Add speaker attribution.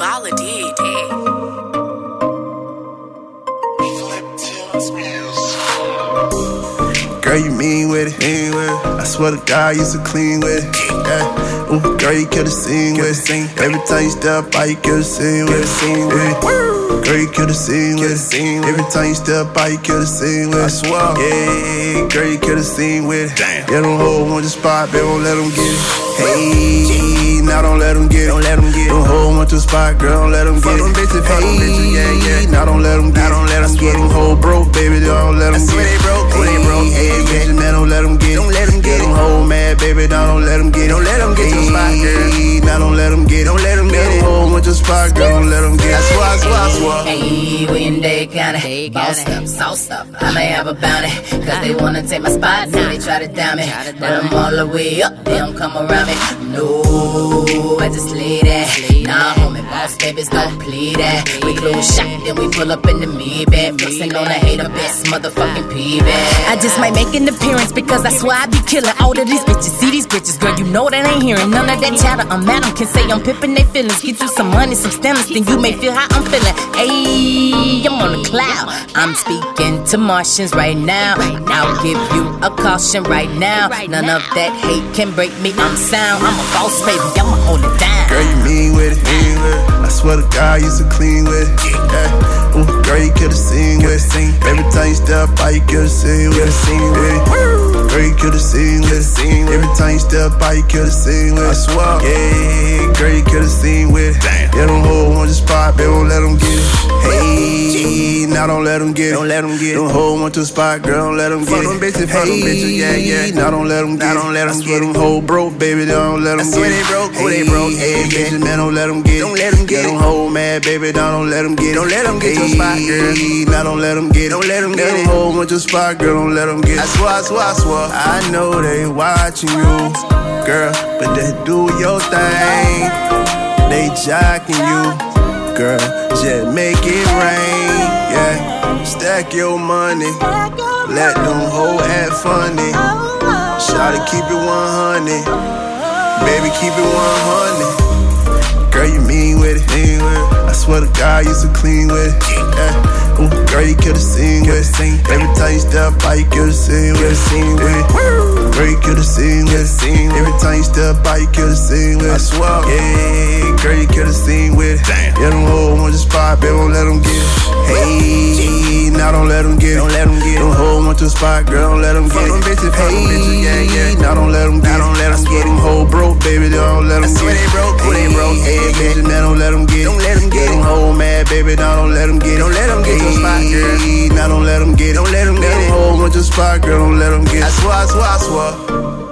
Speaker 1: Bala D. Eh?
Speaker 2: Girl, you mean with it, mean with it. I swear to God, you so clean with it. Yeah. Ooh, girl, you kill the scene with it. Every time you step out, you kill the scene with it. Girl, you kill the scene with it. Every time you step out, you kill the scene with it. I swear. Yeah, girl, you kill the scene with it. Damn. Yeah, don't hold one the spot, baby, don't let them get it. Hey, now don't let them get it. Don't let them get it. The spot, girl, don't let them get it. Them bitches, fuck them bitches, yeah, yeah. Now don't let them get it. Don't let them get them hold broke, baby, don't let them get it. broke, who they broke, hey, bitches, man, don't let them get it. Don't let them get it. hold mad, baby, now don't let them get it. Don't let them get your spot, girl. Now don't let them get it. Don't let them get it. Hold one to spot, girl, don't let them get it. I swear, I swear, I swear.
Speaker 3: Hey, we in Dade County. Bossed up, sauced up. I may have a bounty. Cause they wanna take my spot, so they try to down me. But I'm all the way up, they don't come around me. No, I just lay that. Nah, homie, boss babies don't play that. We close shop, then we pull up in the Maybach. Flexing on the hater best motherfucking P-Bag.
Speaker 4: I just might make an appearance because I swear I be killing all of these bitches. See these bitches, girl, you know that ain't hearing none of that chatter. I'm at 'em, can say I'm pimping their feelings. Get you some money, some stimulus, then you may feel how I'm feeling. Ayy, I'm on the cloud. I'm speaking to Martians right now. I'll give you a caution right now. None of that hate can break me. I'm sound. I'm a boss, baby. I'ma hold it down.
Speaker 2: Girl, you mean with it, mean with it. I swear to God, you so clean with it. Yeah. Ooh, girl, you kill the scene with it. Every time you step out, you kill the scene with it. Girl, you kill the scene with it. Every time you step out, you kill the scene with it. I swear. Yeah, girl, you kill the scene with it. Yeah, don't hold one to spot, baby, now don't let them get it. Don't let them get it. Don't hold one to spot, girl, don't let them get it. Fuck them bitches, fuck them bitches, yeah, yeah. Now don't let them get it. Now don't let them get it. Hold broke, baby, don't let them get it. they broke, who they broke, hey, bitches, man, don't let them get it. Don't let them get it. Don't mad, baby, don't let them get it. Don't let them get your spot, girl. Now don't let them get it. Don't let them get it. Hold one to spot, girl, don't let them get it. I swear, I swear, I swear. I know they watching you, girl, but they do your thing. They jocking you, girl, just make it rain. Stack your money, let them hoe act funny. Try to keep it 100, baby, keep it 100. Girl, you mean with it, mean with it. I swear to God, you so clean with it. Yeah. Ooh, girl, you kill the scene with it. Every time you step out, you kill the scene with it. Girl, you kill the scene with it. Every time you step out, you kill the scene with it. I swear. Yeah, girl, you kill the scene with it. Yeah, them hold one to spot, baby, don't let them get it. Hey, now don't let them get it. Don't let them get it. Don't hold one to the spot, girl, don't let them get it. Them bitches, hey, them bitches, yeah, yeah. Now don't let them get it. Don't let them get it. Hold broke, baby, don't let them get it. they broke, they broke, hey, bitches, man, don't let them get it. Don't let them get it. Hold mad, baby, now don't let them get it. Don't let them get your spot, girl. Now don't let them get it. Don't let them get it. Hold one to the spot, girl, don't let them get it. I swear, I swear, I swear.